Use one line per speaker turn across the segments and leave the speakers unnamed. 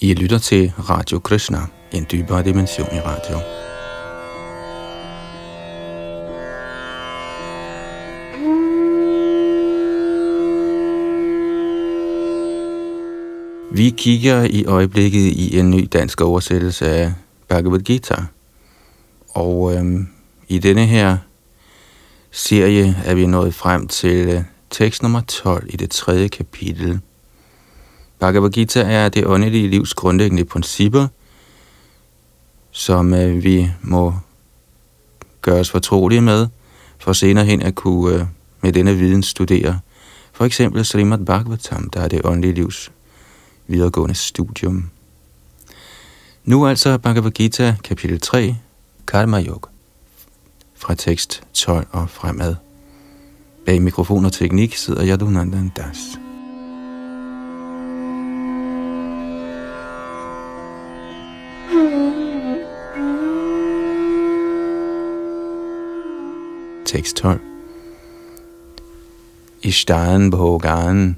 I lytter til Radio Krishna, en dybere dimension i radio. Vi kigger i øjeblikket i en ny dansk oversættelse af Bhagavad Gita. Og øhm, i denne her serie er vi nået frem til øh, tekst nummer 12 i det tredje kapitel – Bhagavad Gita er det åndelige livs grundlæggende principper, som øh, vi må gøre os fortrolige med, for senere hen at kunne øh, med denne viden studere. For eksempel Srimad Bhagavatam, der er det åndelige livs videregående studium. Nu altså Bhagavad Gita, kapitel 3, Karma Yoga, fra tekst 12 og fremad. Bag mikrofon og teknik sidder Yadunandan Das. Tekst 12. Ishtan bhogan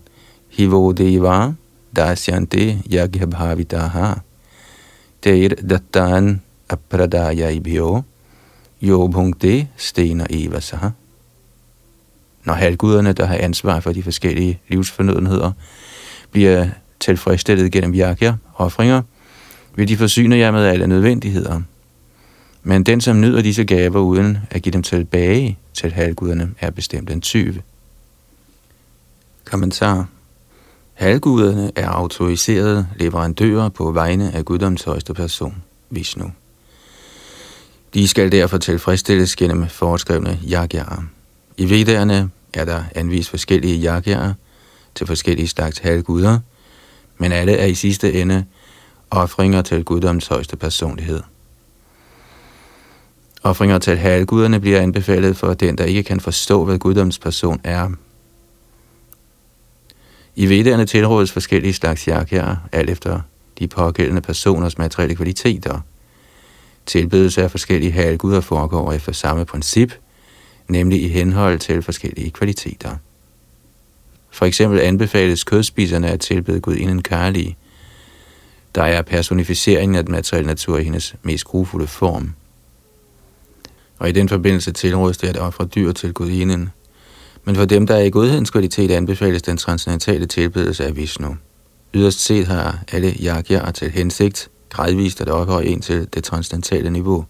hivo deva dasyante yagya bhavitaha teir dattan apradaya ibhyo yo bhungte stena evasaha. Når halvguderne, der har ansvar for de forskellige livsfornødenheder, bliver tilfredsstillet gennem yagya, offringer, vil de forsyne jer med alle nødvendigheder – men den, som nyder disse gaver uden at give dem tilbage til halvguderne, er bestemt en tyve. Kommentar. Halvguderne er autoriserede leverandører på vegne af guddoms højeste person, Vishnu. De skal derfor tilfredsstilles gennem foreskrevne yagyaer. I Vedderne er der anvist forskellige yagyaer til forskellige slags halvguder, men alle er i sidste ende offringer til guddoms højeste personlighed. Offringer til halvguderne bliver anbefalet for den, der ikke kan forstå, hvad guddomsperson er. I vedderne tilrådes forskellige slags jakker, alt efter de pågældende personers materielle kvaliteter. Tilbedelse af forskellige halvguder foregår efter samme princip, nemlig i henhold til forskellige kvaliteter. For eksempel anbefales kødspiserne at tilbede Gud inden kærlige, der er personificeringen af den materielle natur i hendes mest grufulde form – og i den forbindelse tilrådes det at ofre dyr til gudinden. Men for dem, der er i godhedens kvalitet, anbefales den transcendentale tilbedelse af Vishnu. Yderst set har alle yagyaer til hensigt gradvist at ophøje en til det transcendentale niveau.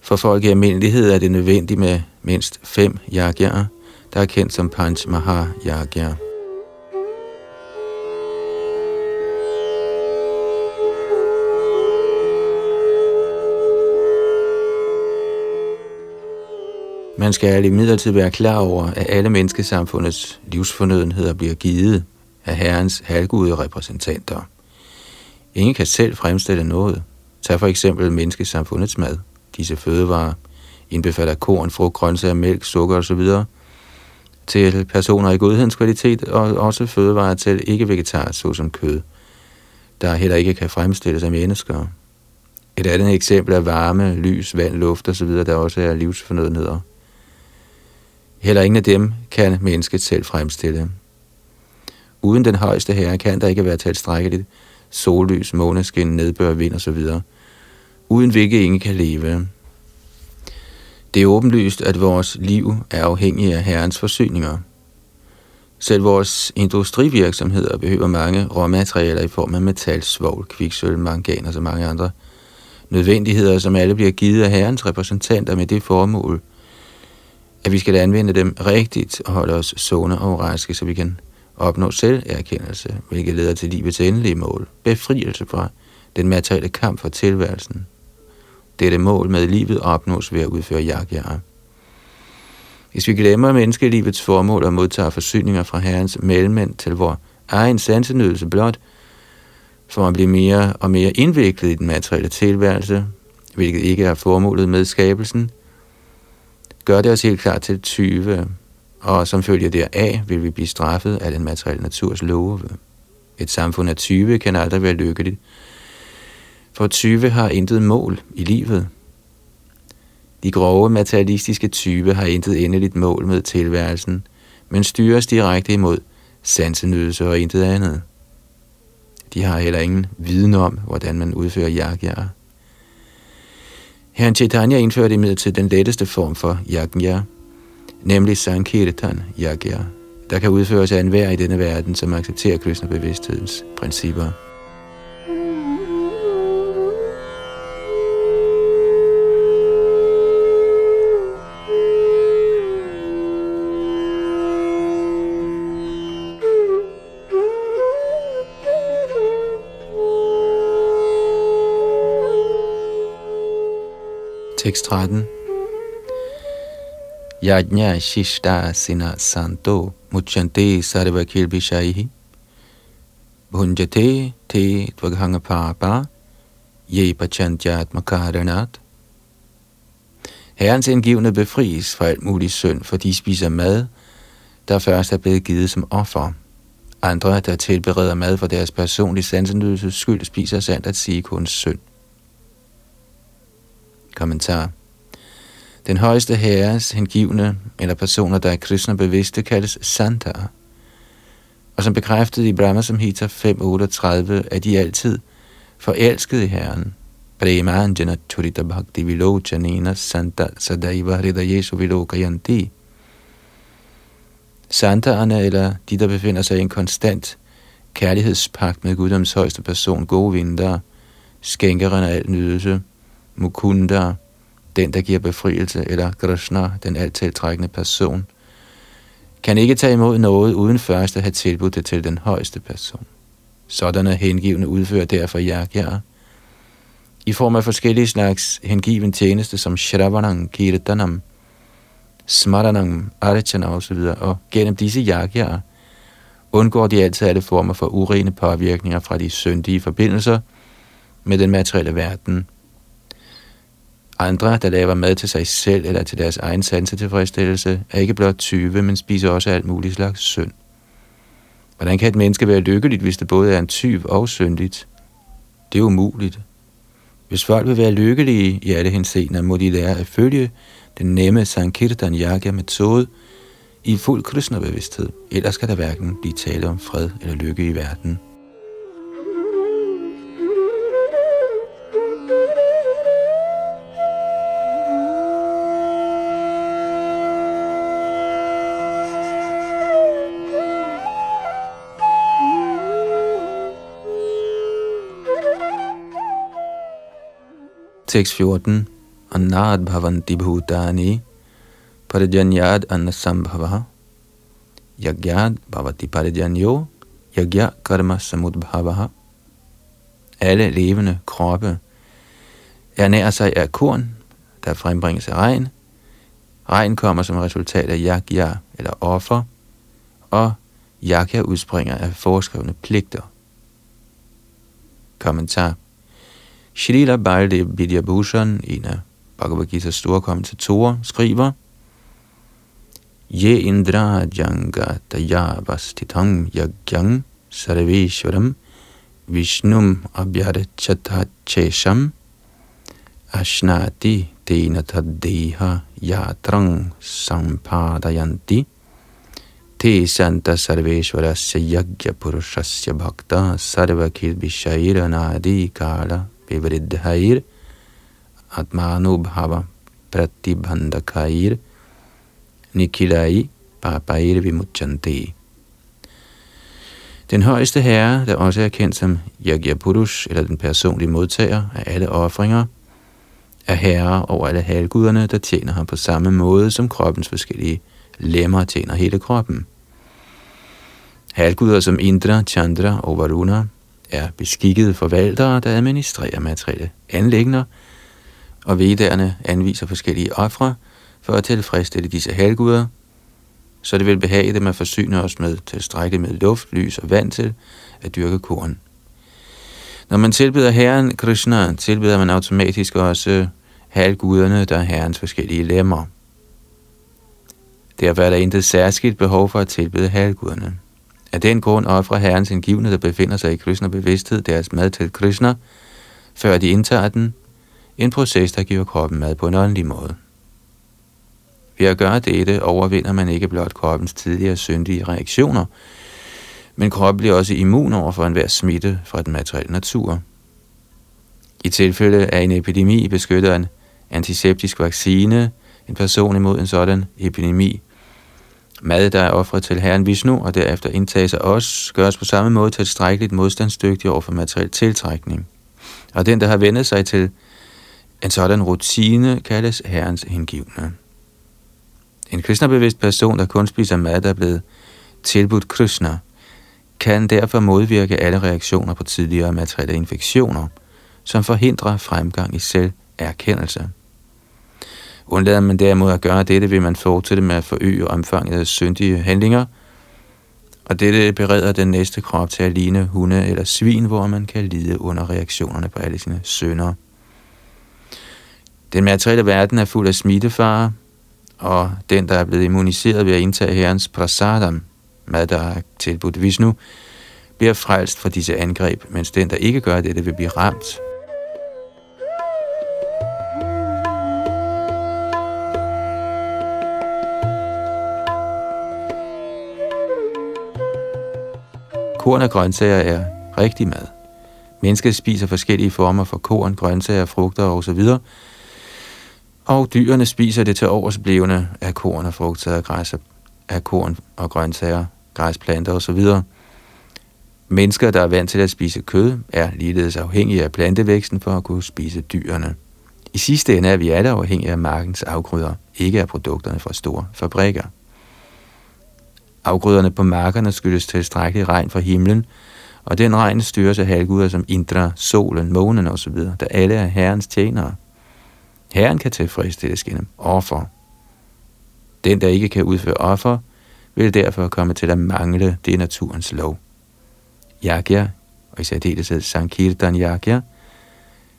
For folk i almindelighed er det nødvendigt med mindst fem yagyaer, der er kendt som Panch Maha Yagyaer. Man skal imidlertid være klar over, at alle menneskesamfundets livsfornødenheder bliver givet af Herrens halvgude repræsentanter. Ingen kan selv fremstille noget. Tag for eksempel menneskesamfundets mad. Disse fødevarer indbefatter korn, frugt, grøntsager, mælk, sukker osv. til personer i godhedens kvalitet, og også fødevarer til ikke-vegetarer, såsom kød, der heller ikke kan fremstilles af mennesker. Et andet eksempel er varme, lys, vand, luft osv., der også er livsfornødenheder. Heller ingen af dem kan mennesket selv fremstille. Uden den højeste herre kan der ikke være tilstrækkeligt sollys, måneskin, nedbør, vind osv., uden hvilket ingen kan leve. Det er åbenlyst, at vores liv er afhængig af Herrens forsyninger. Selv vores industrivirksomheder behøver mange råmaterialer i form af metal, svovl, kviksøl, mangan og så mange andre nødvendigheder, som alle bliver givet af Herrens repræsentanter med det formål – at vi skal anvende dem rigtigt og holde os sunde og raske, så vi kan opnå selverkendelse, hvilket leder til livets endelige mål, befrielse fra den materielle kamp for tilværelsen. Dette mål med livet opnås ved at udføre jagtjager. Hvis vi glemmer menneskelivets formål og modtager forsyninger fra Herrens mellemmænd til vor egen sansenydelse blot, for at blive mere og mere indviklet i den materielle tilværelse, hvilket ikke er formålet med skabelsen – gør det os helt klar til 20, og som følge deraf vil vi blive straffet af den materielle naturs love. Et samfund af 20 kan aldrig være lykkeligt, for 20 har intet mål i livet. De grove materialistiske type har intet endeligt mål med tilværelsen, men styres direkte imod sansenydelse og intet andet. De har heller ingen viden om, hvordan man udfører yagya. Herren Chaitanya indførte imidlertid den letteste form for yajna, nemlig Sankirtan yajna, der kan udføres af enhver i denne verden, som accepterer Krishna bevidsthedens principper. Tekst 13. Yajna Shishta Sina Santo Muchante Sarva Kilbishaihi Bhunjate Te Dvaghanga Papa Ye Pachantyat Makaranat Herrens indgivende befries fra alt muligt synd, for de spiser mad, der først er blevet givet som offer. Andre, der tilbereder mad for deres personlige sansenydelses skyld, spiser sandt at sige kun synd. Kommentar. Den højeste herres hengivne, eller personer, der er kristne bevidste, kaldes Santa. Og som bekræftet i Brahma Samhita 5.38, er de altid forelskede i Herren. Premanjana Churita Bhakti Vilochanena Santa Sadaiva Hridayesu Vilokayanti. Santaerne, eller de, der befinder sig i en konstant kærlighedspagt med Guddoms højeste person, gode vinter, skænkeren af al nydelse, Mukunda, den der giver befrielse, eller Krishna, den alttiltrækkende person, kan ikke tage imod noget uden først at have tilbudt det til den højeste person. Sådanne hengivne udfører derfor yagya i form af forskellige slags hengiven tjeneste som Shravanam, Kirtanam, Smaranam, Archana osv. Og gennem disse yagyaer undgår de altid alle former for urene påvirkninger fra de syndige forbindelser med den materielle verden, andre, der laver mad til sig selv eller til deres egen sansetilfredsstillelse, er ikke blot tyve, men spiser også alt muligt slags synd. Hvordan kan et menneske være lykkeligt, hvis det både er en tyv og syndigt? Det er umuligt. Hvis folk vil være lykkelige i alle henseender, må de lære at følge den nemme Sankirtan Yagya metode i fuld kristnebevidsthed. Ellers skal der hverken blive tale om fred eller lykke i verden. Tekst 14. Annad bhavanti bhutani parijanyad annasambhava yagyad bhavati parijanyo yagya karma samudbhava Alle levende kroppe ernærer sig af korn, der frembringes af regn. Regn kommer som resultat af yagya eller offer, og yagya udspringer af foreskrevne pligter. Kommentar Shrila Balde Vidyabhushan, en af Bhagavad Gita's store kommentatorer, skriver, Ye indra janga tayavastitam yagyang sarveshwaram vishnum abhyarachata ashnati tena taddeha yatrang sampadayanti te santa sarveshwarasya yagya purushasya bhakta sarvakir vishairanadi kala vivriddhair atmanubhava pratibhandakair nikilai papair vimuchanti. Den højeste herre, der også er kendt som Yagya Purush, eller den personlige modtager af alle ofringer, er herre over alle halvguderne, der tjener ham på samme måde, som kroppens forskellige lemmer tjener hele kroppen. Halvguder som Indra, Chandra og Varuna er beskikkede forvaltere, der administrerer materielle anlægner, og vedderne anviser forskellige ofre for at tilfredsstille disse halvguder, så det vil behage dem at forsyne os med tilstrækkeligt med luft, lys og vand til at dyrke korn. Når man tilbeder Herren Krishna, tilbeder man automatisk også halvguderne, der er Herrens forskellige lemmer. Derfor er der intet særskilt behov for at tilbede halvguderne. Af den grund offrer Herrens indgivne, der befinder sig i Krishna bevidsthed, deres mad til Krishna, før de indtager den, en proces, der giver kroppen mad på en åndelig måde. Ved at gøre dette overvinder man ikke blot kroppens tidligere syndige reaktioner, Men kroppen bliver også immun over for enhver smitte fra den materielle natur. I tilfælde af en epidemi beskytter en antiseptisk vaccine en person imod en sådan epidemi. Mad, der er offret til Herren Vishnu og derefter indtages af os, gøres på samme måde tilstrækkeligt modstandsdygtig over for materiel tiltrækning. Og den, der har vendet sig til en sådan rutine, kaldes Herrens hengivne. En Krishna-bevidst person, der kun spiser mad, der er blevet tilbudt Krishna, kan derfor modvirke alle reaktioner på tidligere materielle infektioner, som forhindrer fremgang i selverkendelse. Undlader man derimod at gøre dette, vil man fortsætte med at forøge omfanget af syndige handlinger, og dette bereder den næste krop til at ligne hunde eller svin, hvor man kan lide under reaktionerne på alle sine sønder. Den materielle verden er fuld af smittefare, og den, der er blevet immuniseret ved at indtage herrens prasadam, mad, der er tilbudt Vishnu, bliver frelst fra disse angreb, mens den, der ikke gør dette, vil blive ramt Korn og grøntsager er rigtig mad. Mennesket spiser forskellige former for korn, grøntsager, frugter osv., og dyrene spiser det til oversblevende af korn og frugter og græs af korn og grøntsager, græsplanter osv. Mennesker, der er vant til at spise kød, er ligeledes afhængige af plantevæksten for at kunne spise dyrene. I sidste ende er vi alle afhængige af markens afgrøder, ikke af produkterne fra store fabrikker. Afgrøderne på markerne skyldes tilstrækkelig regn fra himlen, og den regn styres af halvguder som Indra, solen, månen osv., der alle er herrens tjenere. Herren kan tilfredsstilles gennem offer. Den, der ikke kan udføre offer, vil derfor komme til at mangle det naturens lov. Yagya, og i særdeleshed Sankirtan Yagya,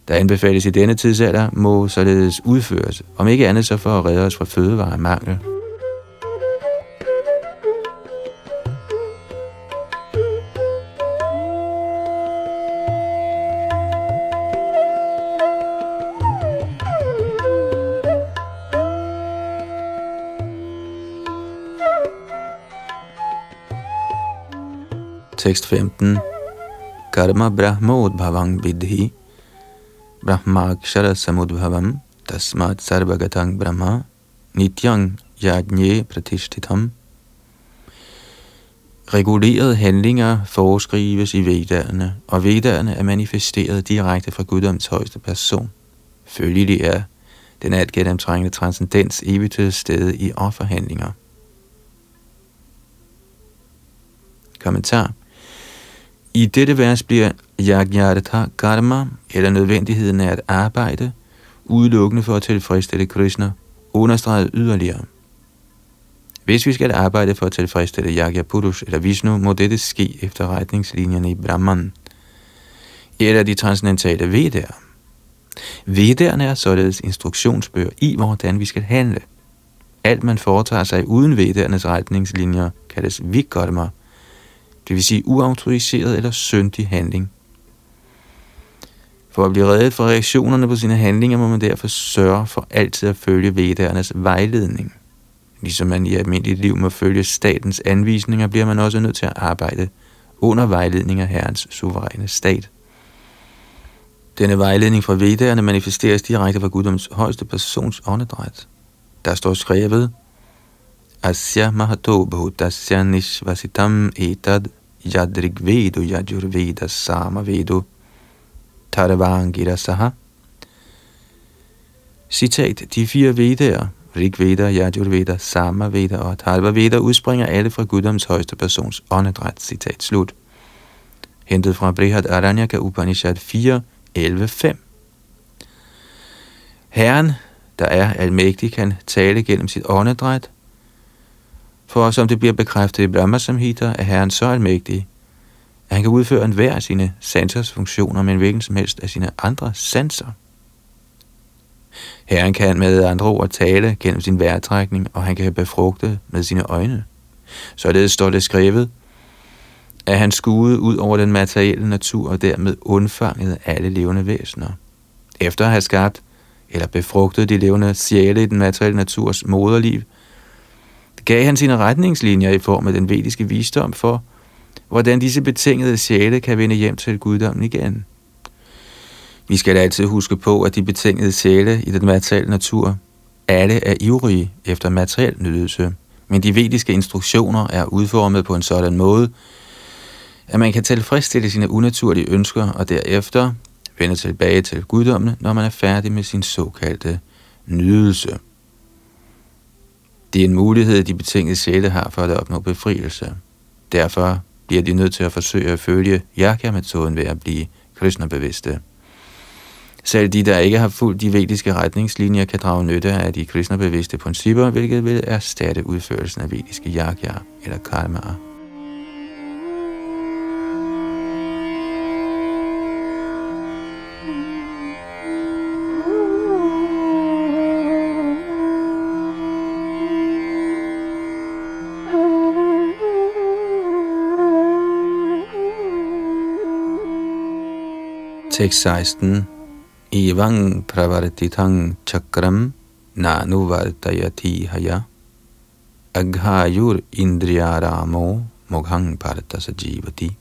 der anbefales i denne tidsalder, må således udføres, om ikke andet så for at redde os fra fødevaremangel. mangel. Tekst 15. Karma brahmodbhavang vidhi brahmakshara samudbhavam tasmat sarvagatang brahma nityang yajne pratishtitam Regulerede handlinger foreskrives i vedderne, og vedderne er manifesteret direkte fra Guddoms højeste person. Følgelig er den alt gennemtrængende transcendens evigt til stede i offerhandlinger. Kommentar i dette vers bliver Yajnartha Karma, eller nødvendigheden af at arbejde, udelukkende for at tilfredsstille Krishna, understreget yderligere. Hvis vi skal arbejde for at tilfredsstille Yagya Purush eller Vishnu, må dette ske efter retningslinjerne i Brahman, eller de transcendentale Vedaer. Vedderne er således instruktionsbøger i, hvordan vi skal handle. Alt man foretager sig uden Vedaernes retningslinjer kaldes Vikarma, det vil sige uautoriseret eller syndig handling. For at blive reddet fra reaktionerne på sine handlinger, må man derfor sørge for altid at følge vedernes vejledning. Ligesom man i almindeligt liv må følge statens anvisninger, bliver man også nødt til at arbejde under vejledning af Herrens suveræne stat. Denne vejledning fra vedderne manifesteres direkte fra Guddoms højeste persons åndedræt. Der står skrevet, Asya mahato bhutasya nishvasitam etad yadrigvedu yajurveda samavedu tarvangira saha. Citat, de fire vedaer, Rigveda, Yajurveda, Samaveda og Tarva udspringer alle fra Guddoms højeste persons åndedræt. Citat slut. Hentet fra Brihad Aranyaka Upanishad 4, 11, 5. Herren, der er almægtig, kan tale gennem sit åndedræt, for som det bliver bekræftet i Brahma Samhita, er Herren så almægtig, at han kan udføre enhver af sine sansers funktioner men hvilken som helst af sine andre sanser. Herren kan med andre ord tale gennem sin vejrtrækning, og han kan befrugte med sine øjne. Således står det skrevet, at han skuede ud over den materielle natur og dermed undfangede alle levende væsener. Efter at have skabt eller befrugtet de levende sjæle i den materielle naturs moderliv, gav han sine retningslinjer i form af den vediske visdom for, hvordan disse betingede sjæle kan vende hjem til guddommen igen. Vi skal altid huske på, at de betingede sjæle i den materielle natur alle er ivrige efter materiel nydelse, men de vediske instruktioner er udformet på en sådan måde, at man kan tilfredsstille sine unaturlige ønsker og derefter vende tilbage til guddommen, når man er færdig med sin såkaldte nydelse. Det er en mulighed, de betingede sjæle har for at opnå befrielse. Derfor bliver de nødt til at forsøge at følge Yakya-metoden ved at blive kristnebevidste. Selv de, der ikke har fulgt de vediske retningslinjer, kan drage nytte af de kristnebevidste principper, hvilket vil erstatte udførelsen af vediske yakya eller karmaer. Tekst 16. Evang pravartitang chakram nanuvartayati haya aghayur indriyaramo moghang partasajivati.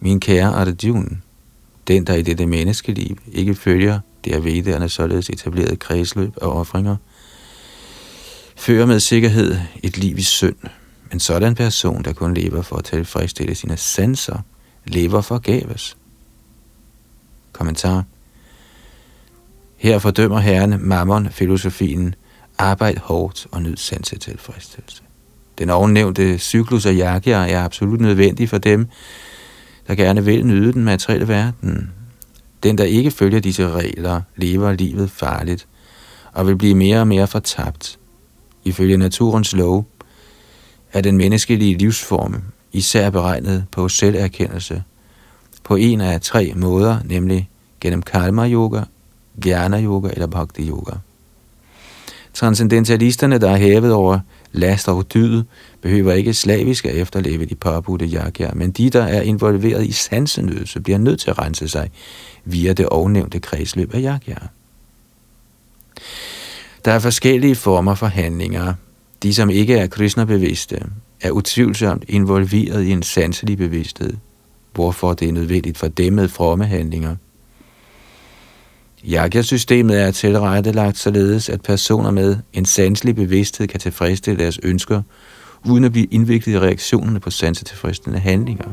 Min kære Arjun, den der i dette menneskeliv ikke følger det af vedderne således etableret kredsløb og offringer, fører med sikkerhed et liv i synd. En sådan person, der kun lever for at tilfredsstille sine sanser, lever forgæves. Kommentar. Her fordømmer herren Mammon filosofien, arbejd hårdt og nyd sanse tilfredsstillelse. Den ovennævnte cyklus af yagia er absolut nødvendig for dem, der gerne vil nyde den materielle verden. Den, der ikke følger disse regler, lever livet farligt og vil blive mere og mere fortabt. Ifølge naturens lov er den menneskelige livsform især beregnet på selverkendelse på en af tre måder, nemlig gennem karma yoga, jnana yoga eller bhakti yoga. Transcendentalisterne, der er hævet over last og dyd, behøver ikke slavisk at efterleve de påbudte yagyaer, men de, der er involveret i sansenydelse, bliver nødt til at rense sig via det ovennævnte kredsløb af yagyaer. Der er forskellige former for handlinger. De, som ikke er kristnebevidste, er utvivlsomt involveret i en sanselig bevidsthed, hvorfor det er nødvendigt for dem med fromme handlinger – Yagya-systemet er tilrettelagt således, at personer med en sanselig bevidsthed kan tilfredsstille deres ønsker, uden at blive indviklet i reaktionerne på sansetilfredsstillende handlinger.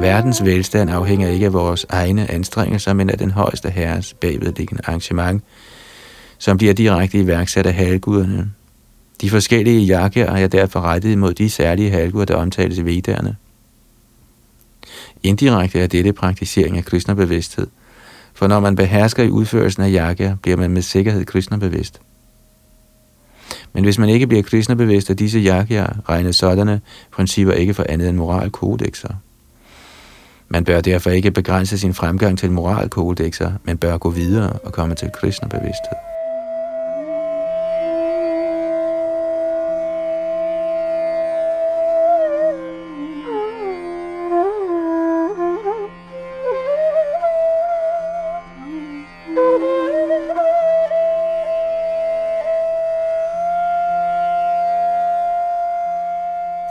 Verdens velstand afhænger ikke af vores egne anstrengelser, men af den højeste herres bagvedliggende arrangement, som bliver direkte iværksat af halvguderne. De forskellige jakker er derfor rettet mod de særlige halvguder, der omtales i vedderne. Indirekte er dette praktisering af kristnerbevidsthed, for når man behersker i udførelsen af jakker, bliver man med sikkerhed kristnerbevidst. Men hvis man ikke bliver kristnerbevidst af disse jakker, regnes sådanne principper ikke for andet end moralkodexer. Man bør derfor ikke begrænse sin fremgang til moralkodexer, men bør gå videre og komme til kristnebevidsthed.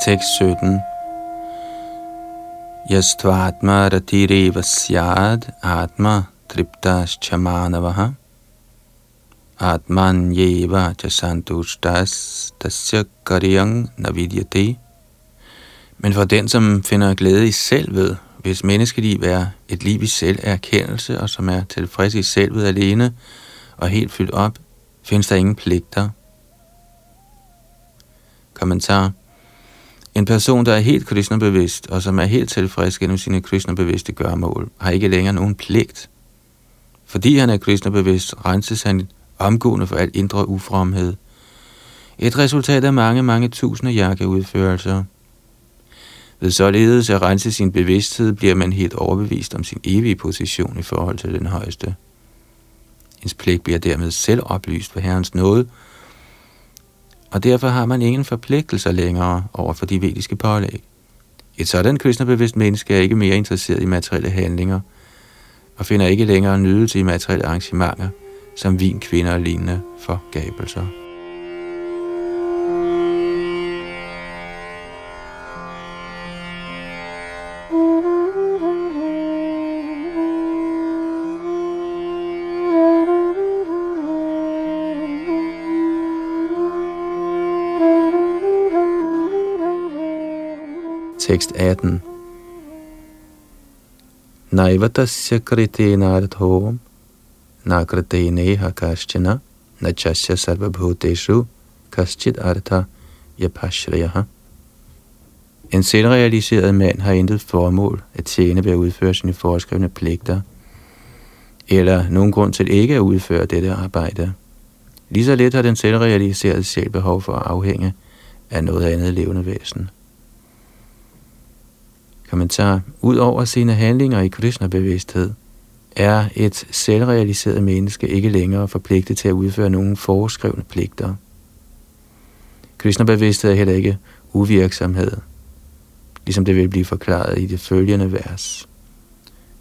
Tekst 17. Yastvatma ratireva syad atma triptas chamanavaha atman yeva chasantushtas tasya karyang navidyate. Men for den, som finder glæde i selvet, hvis menneskeliv er et liv i selverkendelse, og som er tilfreds i selvet alene og helt fyldt op, findes der ingen pligter. Kommentar en person, der er helt kristnebevidst, og som er helt tilfreds gennem sine kristnebevidste gørmål, har ikke længere nogen pligt. Fordi han er kristnebevidst, renses han omgående for al indre ufromhed. Et resultat af mange, mange tusinde jakkeudførelser. Ved således at rense sin bevidsthed, bliver man helt overbevist om sin evige position i forhold til den højeste. Ens pligt bliver dermed selv oplyst for Herrens nåde, og derfor har man ingen forpligtelser længere over for de vediske pålæg. Et sådan kristnebevidst menneske er ikke mere interesseret i materielle handlinger, og finder ikke længere nydelse i materielle arrangementer, som vin, kvinder og lignende forgabelser. Tekst 18 Naivatasya kritenarthom nakriteneha kaschina, nachasya sarvabhuteshu kaschit artha yapashriyaha. En selvrealiseret mand har intet formål at tjene ved at udføre sine foreskrevne pligter, eller nogen grund til ikke at udføre dette arbejde. Lige så lidt har den selvrealiserede sjæl behov for at afhænge af noget andet levende væsen. Kommentar. Udover sine handlinger i Krishna-bevidsthed, er et selvrealiseret menneske ikke længere forpligtet til at udføre nogen foreskrevne pligter. Krishna-bevidsthed er heller ikke uvirksomhed, ligesom det vil blive forklaret i det følgende vers.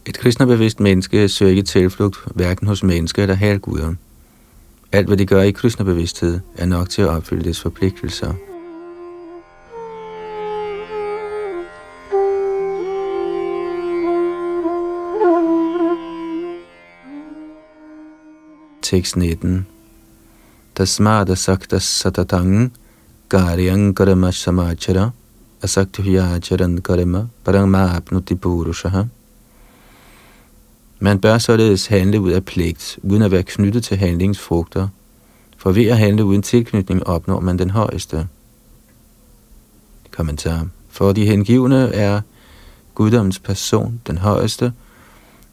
Et Krishna-bevidst menneske søger ikke tilflugt hverken hos mennesker eller halvguder. Alt, hvad de gør i Krishna-bevidsthed, er nok til at opfylde dets forpligtelser. Tekst 19. Tasmada sakta satatang karyang karma samachara asaktuhyacharan karma parangmapnuti purushaha. Man bør således handle ud af pligt, uden at være knyttet til handlingens frugter, for ved at handle uden tilknytning opnår man den højeste. Kommentar. For de hengivne er guddommens person den højeste,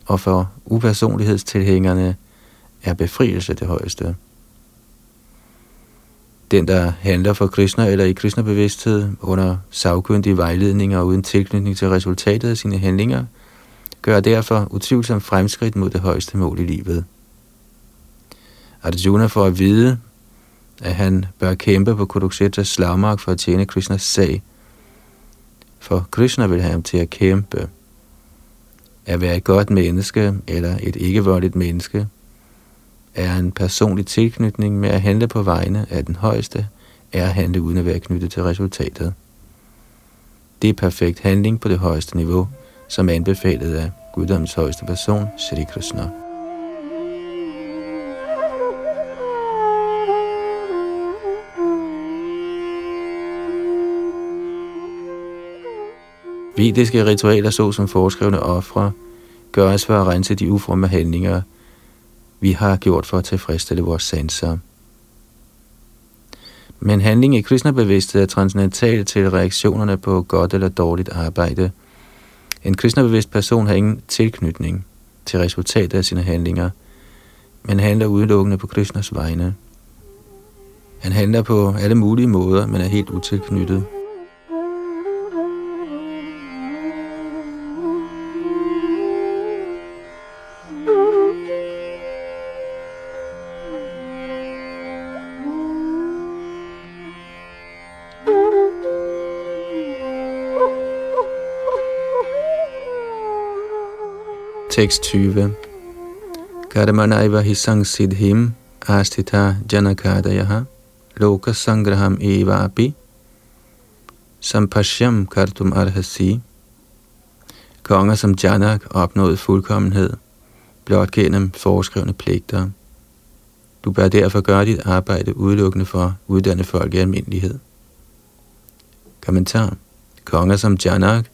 og for upersonlighedstilhængerne er befrielse det højeste. Den, der handler for Krishna eller i Krishna-bevidsthed under savkyndige vejledninger og uden tilknytning til resultatet af sine handlinger, gør derfor utvivlsomt fremskridt mod det højeste mål i livet. Arjuna får at vide, at han bør kæmpe på Kuruksetas slagmark for at tjene Krishnas sag, for Krishna vil have ham til at kæmpe. At være et godt menneske eller et ikke-voldeligt menneske er en personlig tilknytning med at handle på vegne af den højeste, er at handle uden at være knyttet til resultatet. Det er perfekt handling på det højeste niveau, som er anbefalet af guddommens højeste person, Sri Krishna. Vediske ritualer såsom foreskrevne ofre gøres for at rense de ufromme handlinger, vi har gjort for at tilfredsstille vores sanser. Men handling i kristnebevidsthed er transcendental til reaktionerne på godt eller dårligt arbejde. En kristnebevidst person har ingen tilknytning til resultatet af sine handlinger, men handler udelukkende på Krishnas vegne. Han handler på alle mulige måder, men er helt utilknyttet. Tekst 20. Karmanaiva hisang siddhim astita janakadayaha loka sangraham eva api sampashyam kartum arhasi. Konger som Janak opnåede fuldkommenhed, blot gennem foreskrevne pligter. Du bør derfor gøre dit arbejde udelukkende for at uddanne folk i almindelighed. Kommentar. Konger som Janak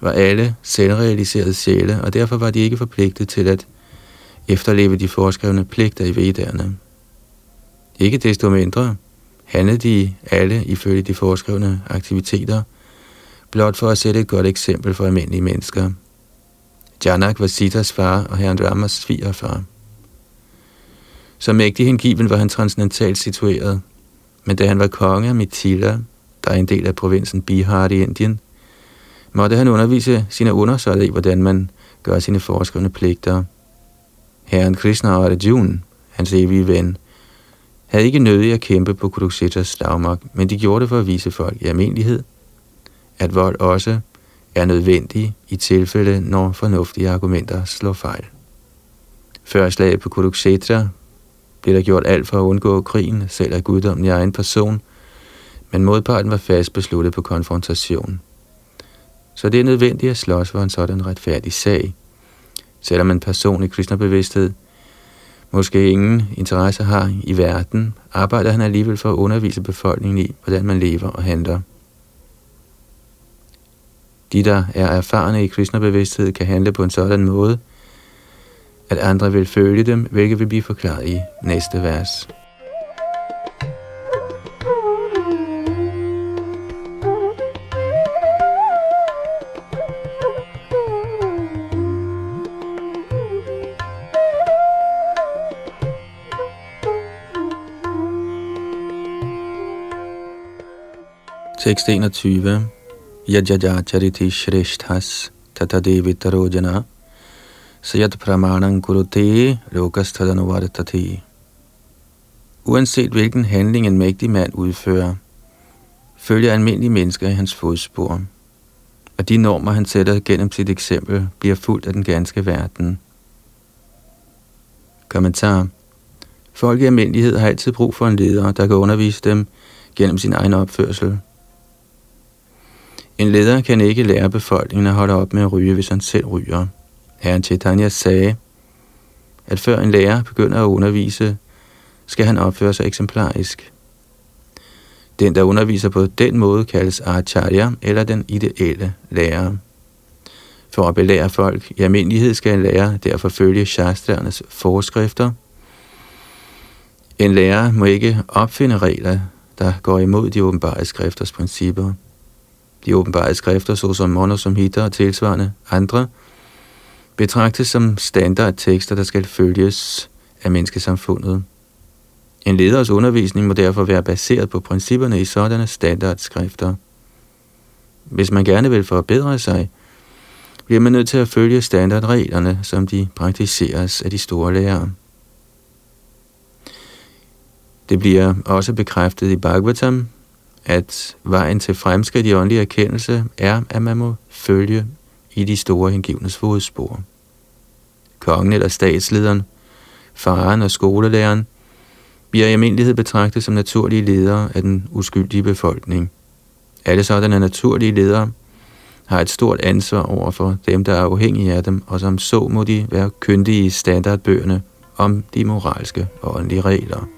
var alle selvrealiserede sjæle, og derfor var de ikke forpligtet til at efterleve de foreskrevne pligter i vedderne. Ikke desto mindre handlede de alle ifølge de foreskrevne aktiviteter, blot for at sætte et godt eksempel for almindelige mennesker. Janak var Sitas far og herren Ramas svigerfar. Som mægtig hengiven var han transcendentalt situeret, men da han var konge af Mithila, der er en del af provinsen Bihar i Indien, måtte han undervise sine undersøgte i, hvordan man gør sine foreskrevne pligter. Herren Krishna og Arjuna, hans evige ven, havde ikke nødig at kæmpe på Kuruksetas slagmark, men de gjorde det for at vise folk i almindelighed, at vold også er nødvendig i tilfælde, når fornuftige argumenter slår fejl. Før slaget på Kurukshetra blev der gjort alt for at undgå krigen, selv af guddommen i egen person, men modparten var fast besluttet på konfrontation. Så det er nødvendigt at slås for en sådan retfærdig sag. Selvom en person i kristnebevidsthed måske ingen interesse har i verden, arbejder han alligevel for at undervise befolkningen i, hvordan man lever og handler. De, der er erfarne i kristnebevidsthed, kan handle på en sådan måde, at andre vil følge dem, hvilket vil blive forklaret i næste vers. 621. Yajaja chariti shreshthas tatadevi tarojana sayat pramanang kurute lokastadanuvartati. Uanset hvilken handling en mægtig mand udfører, følger almindelige mennesker i hans fodspor, og de normer, han sætter gennem sit eksempel, bliver fuldt af den ganske verden. Kommentar Folk i almindelighed har altid brug for en leder, der kan undervise dem gennem sin egen opførsel – en leder kan ikke lære befolkningen at holde op med at ryge, hvis han selv ryger. Herren Chaitanya sagde, at før en lærer begynder at undervise, skal han opføre sig eksemplarisk. Den, der underviser på den måde, kaldes acharya eller den ideelle lærer. For at belære folk i almindelighed skal en lærer derfor følge shastrernes forskrifter. En lærer må ikke opfinde regler, der går imod de åbenbare skrifters principper de åbenbare skrifter, såsom Monosamhita og tilsvarende andre, betragtes som standardtekster, der skal følges af menneskesamfundet. En leders undervisning må derfor være baseret på principperne i sådanne standardskrifter. Hvis man gerne vil forbedre sig, bliver man nødt til at følge standardreglerne, som de praktiseres af de store lærere. Det bliver også bekræftet i Bhagavatam, at vejen til fremskridt i åndelig erkendelse er, at man må følge i de store hengivnes fodspor. Kongen eller statslederen, faren og skolelæreren bliver i almindelighed betragtet som naturlige ledere af den uskyldige befolkning. Alle sådanne naturlige ledere har et stort ansvar over for dem, der er afhængige af dem, og som så må de være kyndige i standardbøgerne om de moralske og åndelige regler.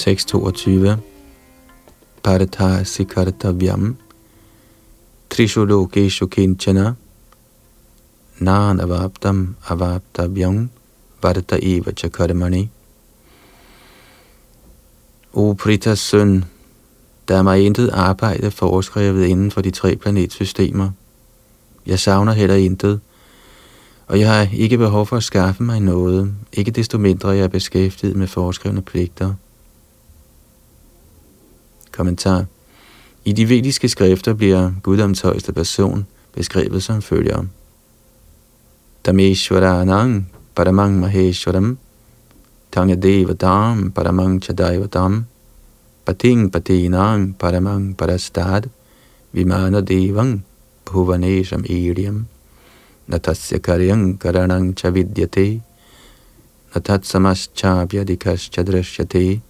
6.22 Paratasi kartavyam Trishu lokeshu kinchana Nan avaptam avaptavyam Varta eva chakarmani O Pritas søn, der er mig intet arbejde foreskrevet inden for de tre planetsystemer. Jeg savner heller intet, og jeg har ikke behov for at skaffe mig noget, ikke desto mindre jeg er beskæftiget med foreskrevne pligter. Kommentar. I de vediske skrifter bliver Guddoms højeste person beskrevet som følger. Tameshwaranang Paramang Maheshwaram Tangyadeva Dham Paramang Chadayvadam Pating Patinang Paramang Parastad Vimana Devang Bhuvanesham Iriam Natasya Karyang Karanang Chavidyate Natat Samaschabhyadikas Chadrashyate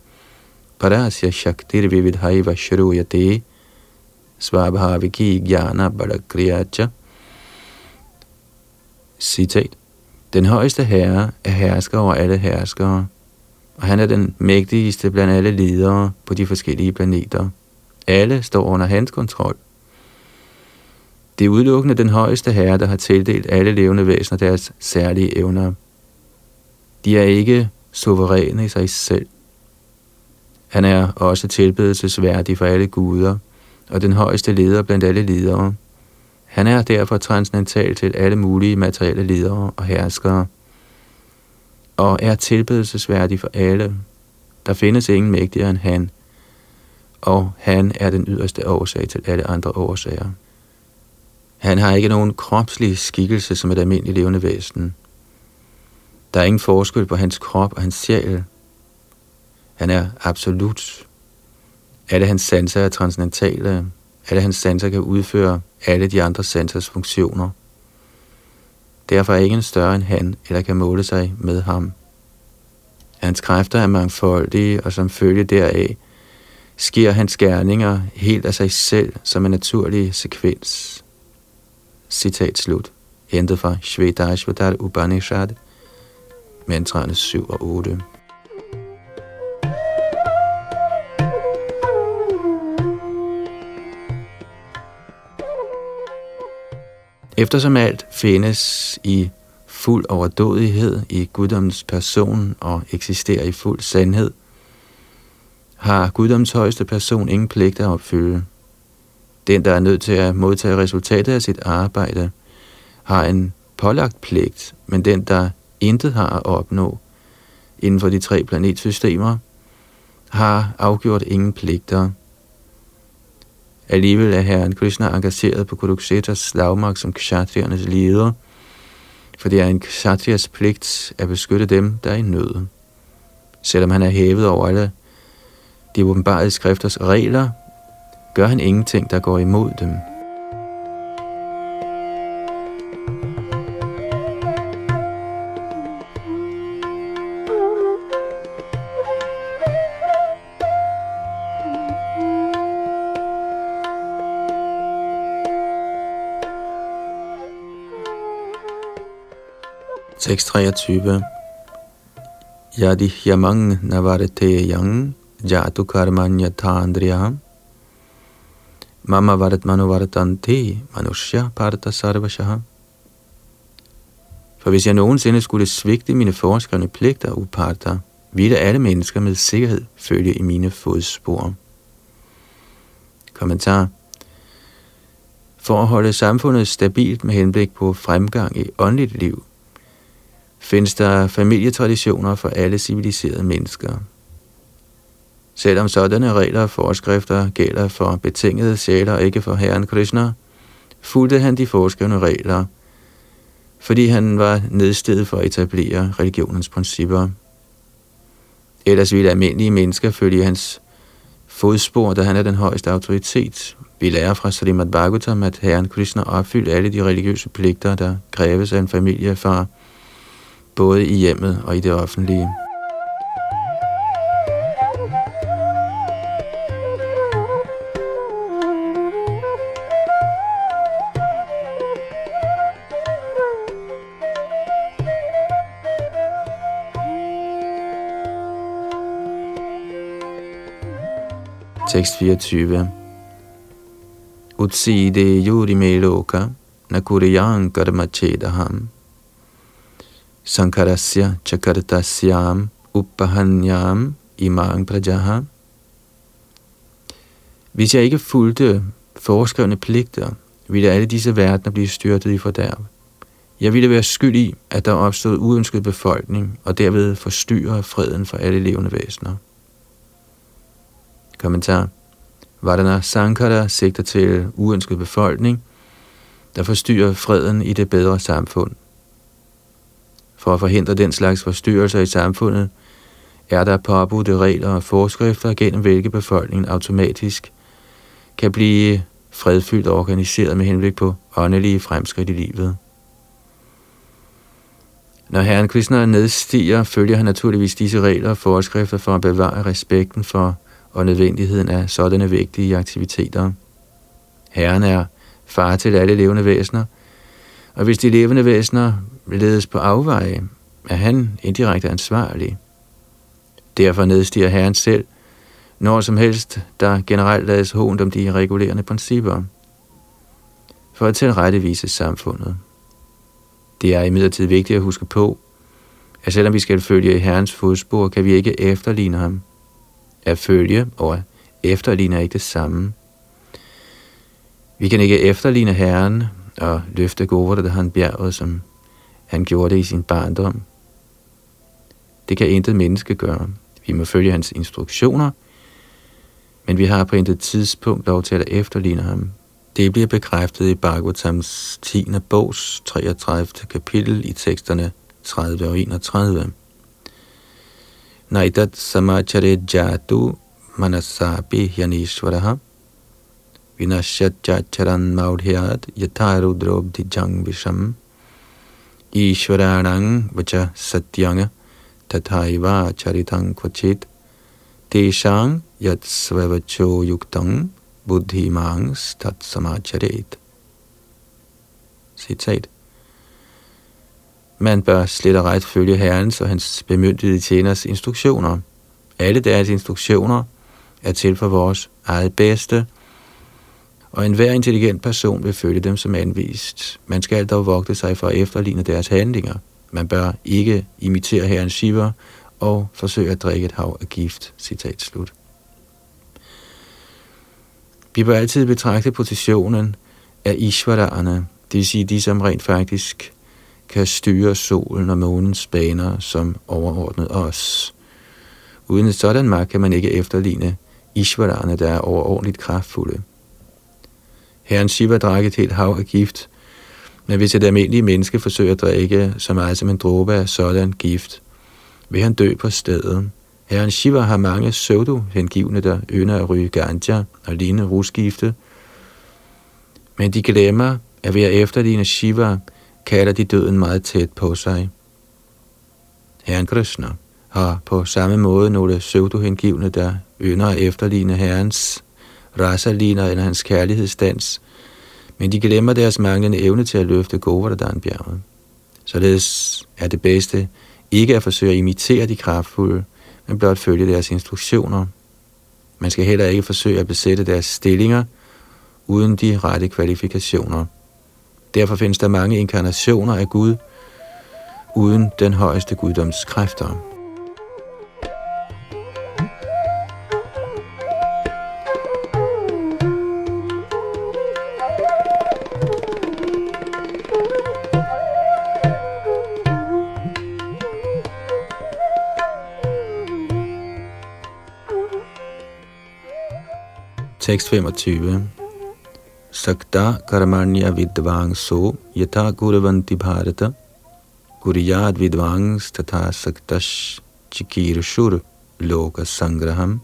parasya shaktir vividhaiva shruyate svabhaviki jnana badakriyacha. Citat. Den højeste herre er hersker over alle herskere, og han er den mægtigste blandt alle ledere på de forskellige planeter. Alle står under hans kontrol. Det er udelukkende den højeste herre, der har tildelt alle levende væsener deres særlige evner. De er ikke suveræne i sig selv. Han er også tilbedelsesværdig for alle guder, og den højeste leder blandt alle ledere. Han er derfor transcendental til alle mulige materielle ledere og herskere, og er tilbedelsesværdig for alle. Der findes ingen mægtigere end han, og han er den yderste årsag til alle andre årsager. Han har ikke nogen kropslig skikkelse som et almindeligt levende væsen. Der er ingen forskel på hans krop og hans sjæl. Han er absolut. Alle hans sanser er transcendentale. Alle hans sanser kan udføre alle de andre sansers funktioner. Derfor er ingen større end han, eller kan måle sig med ham. Hans kræfter er mangfoldige, og som følge deraf sker hans gerninger helt af sig selv som en naturlig sekvens. Citat slut. Hentet fra Shvedashvatar Upanishad, mantraerne 7 og 8. Eftersom alt findes i fuld overdådighed i guddoms person og eksisterer i fuld sandhed, har guddoms højeste person ingen pligt at opfylde. Den, der er nødt til at modtage resultatet af sit arbejde, har en pålagt pligt, men den, der intet har at opnå inden for de tre planetsystemer, har afgjort ingen pligter. Alligevel er Herren Krishna engageret på Kuruksetas slagmark som kshatriernes leder, for det er en kshatriyas pligt at beskytte dem, der er i nød. Selvom han er hævet over alle de åbenbare skrifters regler, gør han ingenting, der går imod dem. 623 Yadi yamang navarate yang jatu karmanya tandriya mama varat manuvartanti manushya parta sarvashaha For hvis jeg nogensinde skulle svigte mine forskrevne pligter, uparta, ville alle mennesker med sikkerhed følge i mine fodspor. Kommentar. For at holde samfundet stabilt med henblik på fremgang i åndeligt liv, findes der familietraditioner for alle civiliserede mennesker. Selvom sådanne regler og forskrifter gælder for betingede sjæler og ikke for Herren Krishna, fulgte han de foreskrevne regler, fordi han var nedstedet for at etablere religionens principper. Ellers ville almindelige mennesker følge hans fodspor, da han er den højeste autoritet. Vi lærer fra Srimad Bhagavatam, at Herren Krishna opfyldte alle de religiøse pligter, der kræves af en familiefar – både i hjemmet og i det offentlige. Tekst 24. Utside yuri me loka, nakuriyan karma chedaham, sankarasya chakartasyam upahanyam imang prajaha. Hvis jeg ikke fulgte foreskrevne pligter, ville alle disse verdener blive styrtet i fordærv. Jeg ville være skyld i, at der opstod uønsket befolkning, og derved forstyrre freden for alle levende væsener. Kommentar. Vardana Sankara sigter til uønsket befolkning, der forstyrrer freden i det bedre samfund. For at forhindre den slags forstyrrelser i samfundet, er der påbudte regler og forskrifter, gennem hvilke befolkningen automatisk kan blive fredfyldt og organiseret med henblik på åndelige fremskridt i livet. Når Herren Krishna nedstiger, følger han naturligvis disse regler og forskrifter for at bevare respekten for og nødvendigheden af sådanne vigtige aktiviteter. Herren er far til alle levende væsener – og hvis de levende væsener ledes på afveje, er han indirekte ansvarlig. Derfor nedstiger Herren selv, når som helst, der generelt lades hånd om de regulerende principper, for at tilrettevise samfundet. Det er imidlertid vigtigt at huske på, at selvom vi skal følge i Herrens fodspor, kan vi ikke efterligne ham. At følge og efterligne er ikke det samme. Vi kan ikke efterligne Herren, og løfte Govardhan han bjerget, som han gjorde det i sin barndom. Det kan intet menneske gøre. Vi må følge hans instruktioner, men vi har på intet tidspunkt lov til at efterligne ham. Det bliver bekræftet i Bhagavatams 10. bogs 33. kapitel i teksterne 30 og 31. Naitat samachare jatu manasapi yanishvaraha vinashat jacharan maudhyat yatarudrobdi jang visham ishvaranang vacha satyanga tathaiva charitang kvachit teshang yat svavacho yuktang buddhimangs tat samacharet. Citat. Man bør slet og ret følge herrens og hans bemyndigede tjeners instruktioner. Alle deres instruktioner er til for vores eget bedste, og enhver intelligent person vil følge dem som anvist. Man skal dog vogte sig for at efterligne deres handlinger. Man bør ikke imitere herren Shiva og forsøge at drikke et hav af gift. Citat slut. Vi bør altid betragte positionen af Ishvarana, det vil sige de, som rent faktisk kan styre solen og månens baner som overordnet os. Uden et sådan magt kan man ikke efterligne Ishvarana, der er overordentligt kraftfulde. Herren Shiva drak et helt hav af gift, men hvis et almindeligt menneske forsøger at drikke så meget som en dråbe af sådan gift, vil han dø på stedet. Herren Shiva har mange pseudo-hengivne, der ynder at ryge ganja og lignende rusgifte, men de glemmer, at ved at efterligne Shiva, kalder de døden meget tæt på sig. Herren Krishna har på samme måde nogle pseudo-hengivne, der ynder at efterligne herrens rasaliner eller hans kærlighedsdans, men de glemmer deres manglende evne til at løfte Govardhan-bjerget. Således er det bedste ikke at forsøge at imitere de kraftfulde, men blot følge deres instruktioner. Man skal heller ikke forsøge at besætte deres stillinger uden de rette kvalifikationer. Derfor findes der mange inkarnationer af Gud uden den højeste guddoms kræfter. Tekst 25. Sakta karmanya so yata guravanti bharata guriyad vidvangs tatha saktash chikirshur loka sangraham.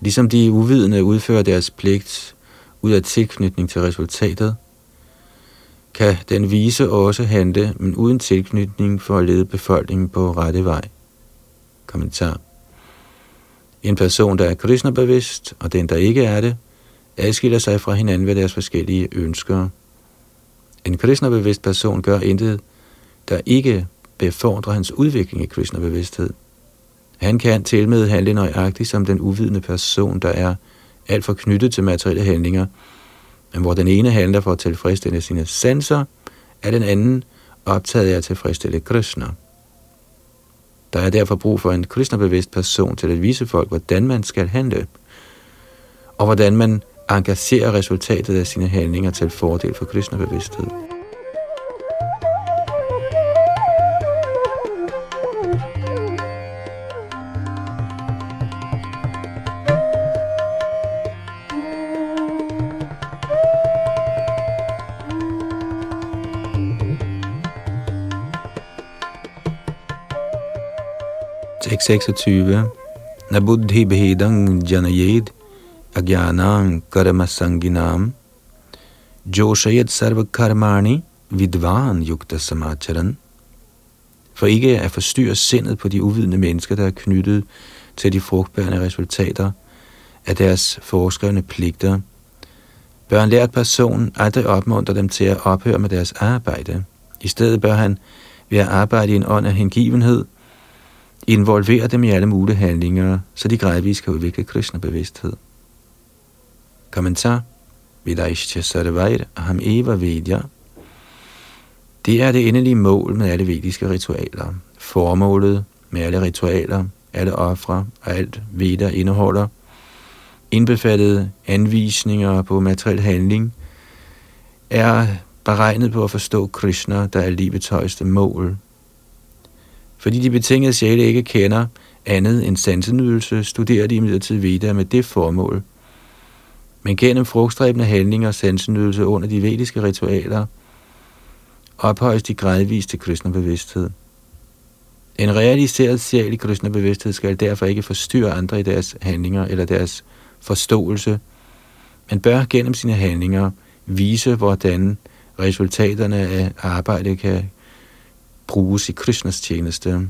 Ligesom de uvidende udfører deres pligt ud af tilknytning til resultatet, kan den vise også handle, men uden tilknytning for at lede befolkningen på rette vej. Kommentar. En person, der er Krishna-bevidst, og den, der ikke er det, adskiller sig fra hinanden ved deres forskellige ønsker. En Krishna-bevidst person gør intet, der ikke befordrer hans udvikling i Krishna-bevidsthed. Han kan til med handle nøjagtigt som den uvidende person, der er alt for knyttet til materielle handlinger, men hvor den ene handler for at tilfredsstille sine sanser, er den anden optaget af at tilfredsstille Krishna. Der er derfor brug for en kristnebevidst person til at vise folk, hvordan man skal handle, og hvordan man engagerer resultatet af sine handlinger til fordel for kristnebevidsthed. bevidsthed. 26. Na buddhi bhedang janayed agyanang karmasanginam joshayet sarva karmani vidvan yukta samacharan. For ikke at forstyrre sindet på de uvidende mennesker, der er knyttet til de frugtbærende resultater af deres forskrevne pligter, bør en lært person aldrig opmuntre dem til at ophøre med deres arbejde. I stedet bør han ved at arbejde i en ånd af hengivenhed – involvere dem i alle mulige handlinger, så de gradvist kan udvikle Krishna-bevidsthed. Kommentar. Vidaishya Sarvair Aham Eva Vedya. Det er det endelige mål med alle vediske ritualer. Formålet med alle ritualer, alle ofre og alt Veda indeholder, indbefattede anvisninger på materiel handling, er beregnet på at forstå Krishna, der er livets højeste mål, fordi de betingede sjæle ikke kender andet end sansenydelse, studerer de imidlertid videre med det formål, Men gennem frugtstræbende handlinger og sansenydelse under de vediske ritualer, ophøjes de gradvist til kristne bevidsthed. En realiseret sjæl i kristne bevidsthed skal derfor ikke forstyrre andre i deres handlinger eller deres forståelse, men bør gennem sine handlinger vise, hvordan resultaterne af arbejdet kan bruges i Krishnas tjeneste.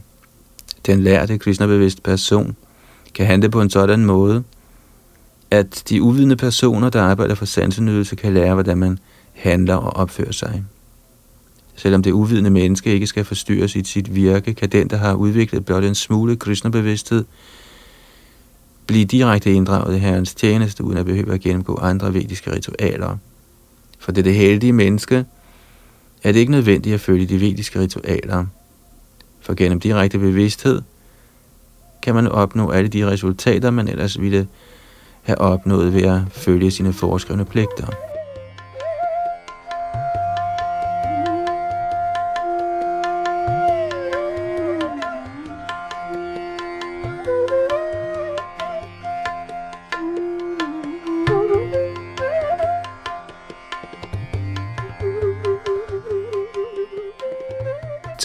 Den lærte Krishna-bevidste person kan handle på en sådan måde, at de uvidende personer, der arbejder for sansenydelse, kan lære, hvordan man handler og opfører sig. Selvom det uvidende menneske ikke skal forstyrres i sit virke, kan den, der har udviklet blot en smule Krishna-bevidsthed, blive direkte inddraget i Herrens tjeneste, uden at behøve at gennemgå andre vediske ritualer. For det er det heldige menneske, er det ikke nødvendigt at følge de vediske ritualer. For gennem direkte bevidsthed kan man opnå alle de resultater, man ellers ville have opnået ved at følge sine foreskrevne pligter.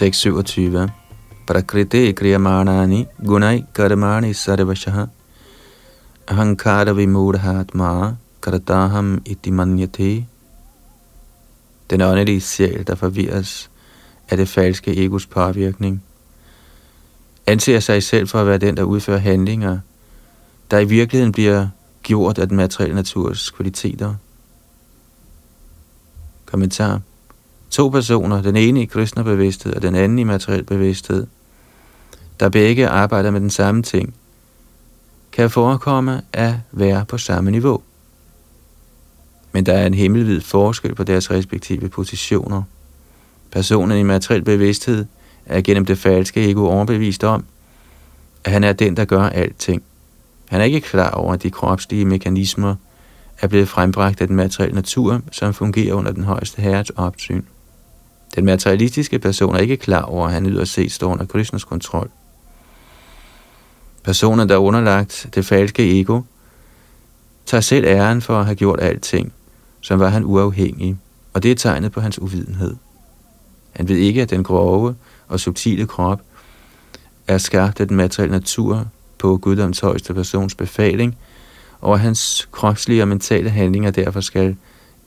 Tekst 27. Prakriti kriyamanani gunai karmani sarvashaha ahankara vimurhatma karataham iti manyate. Den åndelige sjæl, der forvirres af det falske egos påvirkning, anser sig selv for at være den, der udfører handlinger, der i virkeligheden bliver gjort af den materielle naturs kvaliteter. Kommentar To personer, den ene i kristne bevidsthed og den anden i materiel bevidsthed, der begge arbejder med den samme ting, kan forekomme at være på samme niveau. Men der er en himmelvid forskel på deres respektive positioner. Personen i materiel bevidsthed er gennem det falske ego overbevist om, at han er den, der gør alting. Han er ikke klar over, at de kropslige mekanismer er blevet frembragt af den materielle natur, som fungerer under den højeste herres opsyn. Den materialistiske person er ikke klar over, at han yder set står under Krishnas kontrol. Personen, der er underlagt det falske ego, tager selv æren for at have gjort alting, som var han uafhængig, og det er tegnet på hans uvidenhed. Han ved ikke, at den grove og subtile krop er skabt af den materielle natur på guddoms højeste persons befaling, og at hans kropslige og mentale handlinger derfor skal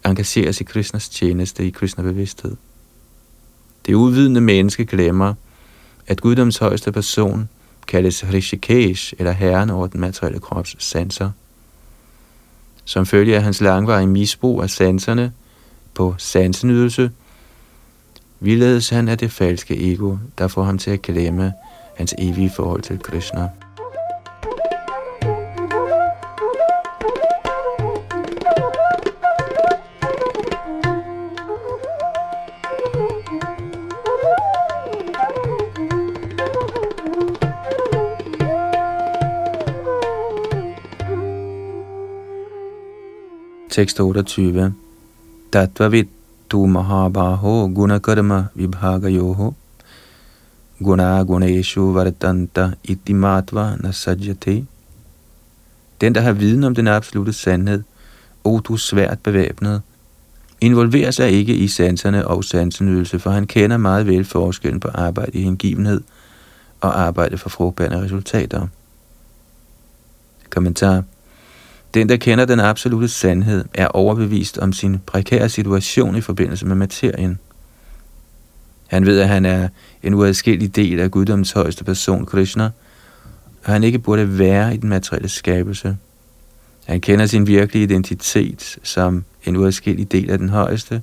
engageres i Krishnas tjeneste i Krishna bevidsthed. Det uvidende menneske glemmer, at guddoms højeste person kaldes Rishikesh, eller herren over den materielle krops sanser. Som følge af hans langvarige misbrug af sanserne på sansenydelse, vildledes han af det falske ego, der får ham til at glemme hans evige forhold til Krishna. Tekst 28. Tattvavid tu mahabaho gunakarma vibhagayoho guna guneshu vartanta itimatva nasajyate. Den, der har viden om den absolute sandhed, o du svært bevæbnet, involverer sig ikke i sanserne og sansenydelse, for han kender meget vel forskellen på arbejde i hengivenhed og arbejde for frugtbærende resultater. Kommentar den, der kender den absolute sandhed, er overbevist om sin prekære situation i forbindelse med materien. Han ved, at han er en uadskillig del af guddommens højeste person, Krishna, og han ikke burde være i den materielle skabelse. Han kender sin virkelige identitet som en uadskillig del af den højeste,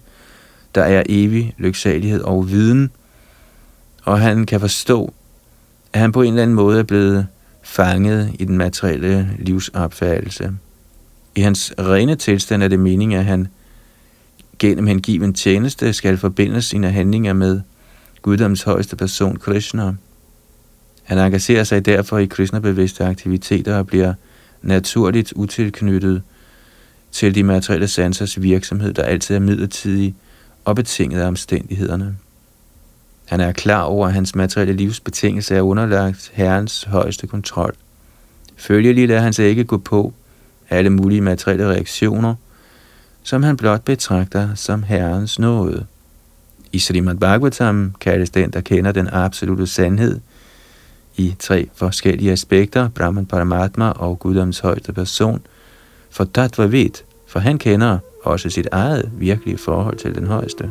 der er evig lyksalighed og viden, og han kan forstå, at han på en eller anden måde er blevet fanget i den materielle livsopfattelse. I hans rene tilstand er det meningen, at han gennem hengiven tjeneste skal forbinde sine handlinger med guddoms højeste person, Krishna. Han engagerer sig derfor i Krishna-bevidste aktiviteter og bliver naturligt utilknyttet til de materielle sansers virksomhed, der altid er midlertidig og betinget af omstændighederne. Han er klar over, at hans materielle livsbetingelse er underlagt Herrens højeste kontrol. Følgelig lader han sig ikke gå på
alle mulige materielle reaktioner, som han blot betragter som Herrens nåde. I Srimad Bhagavatam kaldes den, der kender den absolute sandhed, i tre forskellige aspekter, Brahman Paramatma og Guddoms højeste person, for Tattva ved, for han kender også sit eget virkelige forhold til den højeste.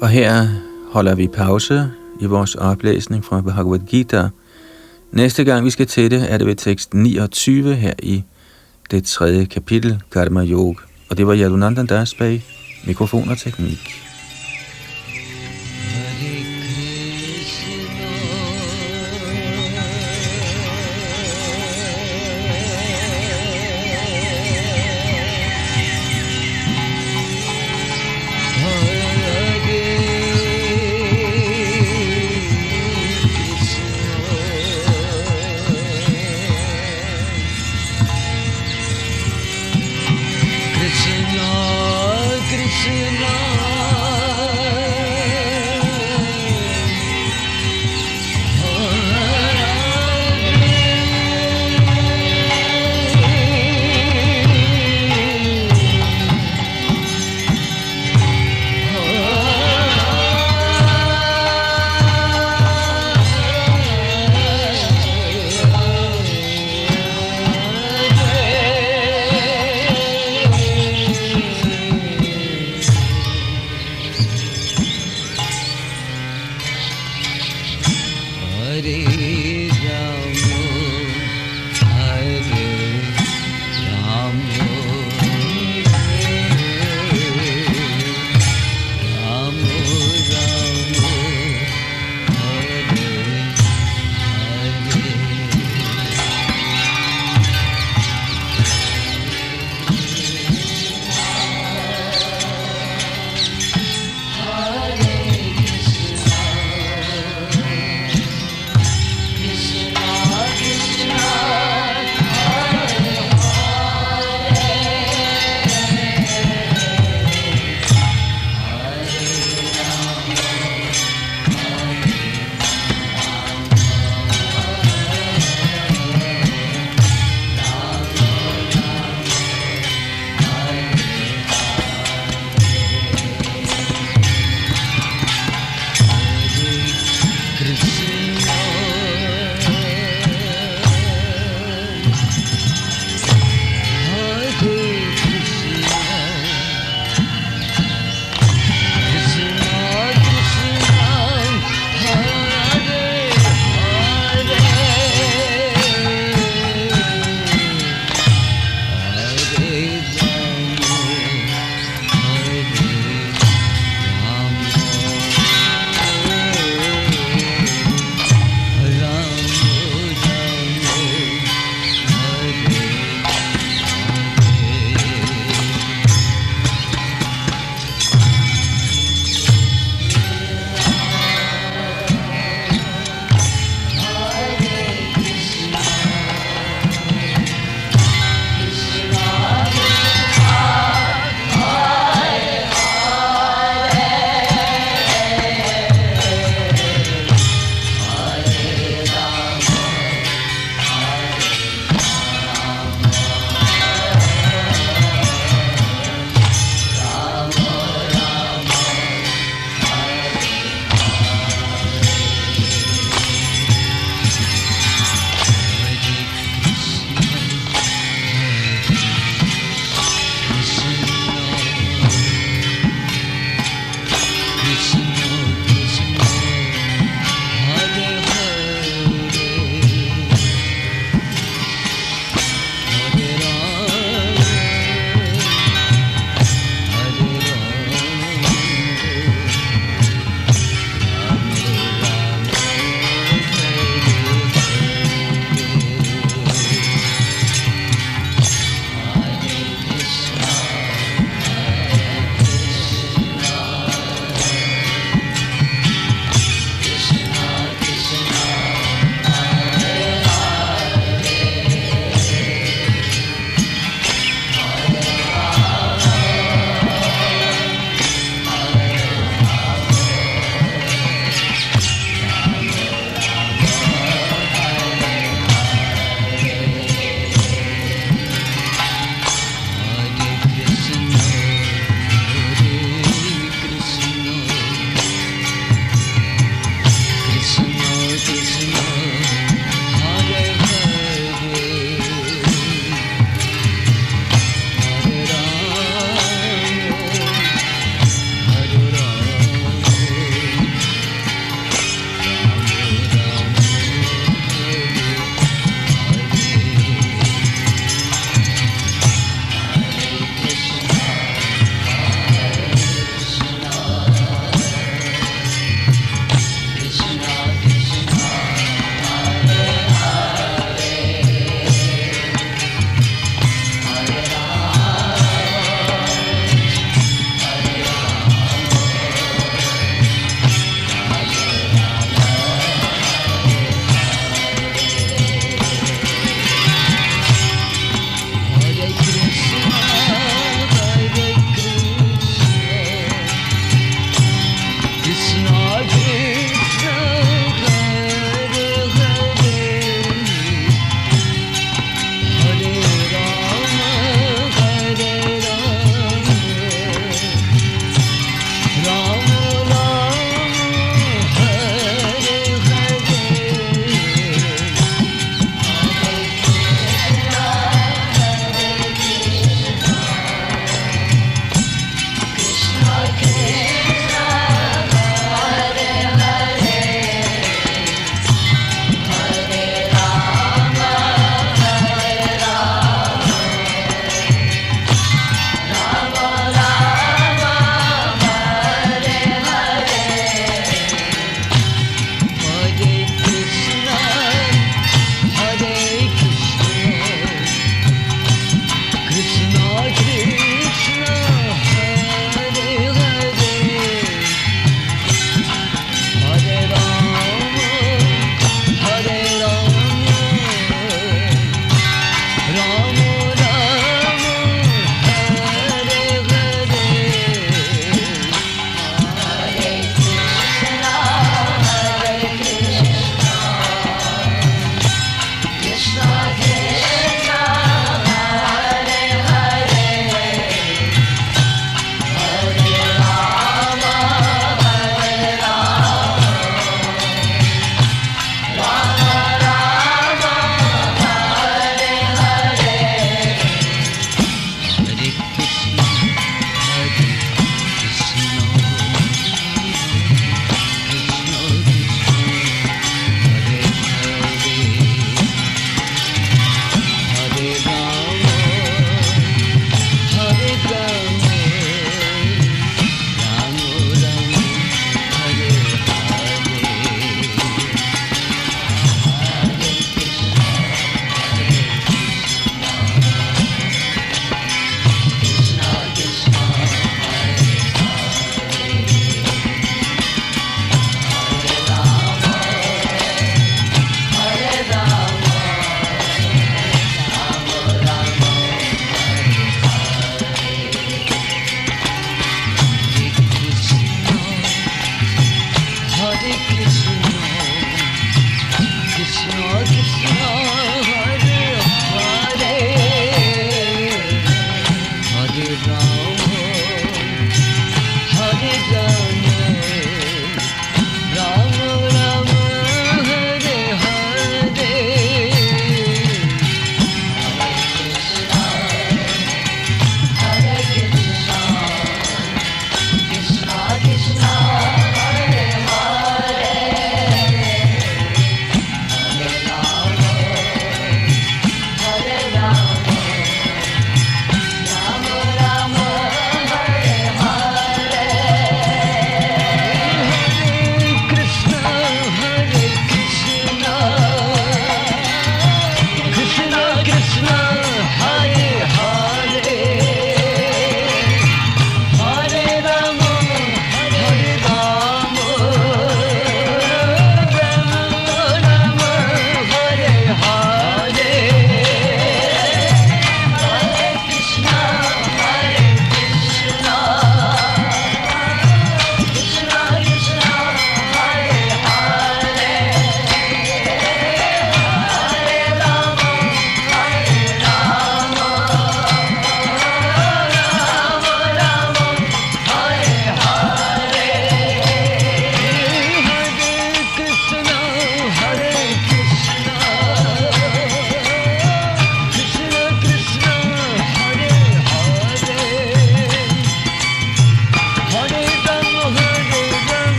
Og her holder vi pause i vores oplæsning fra Bhagavad Gita. Næste gang vi skal til det, er det ved tekst 29 her i det tredje kapitel, Karma Yoga. Og det var Yadunandan Das mikrofon og teknik.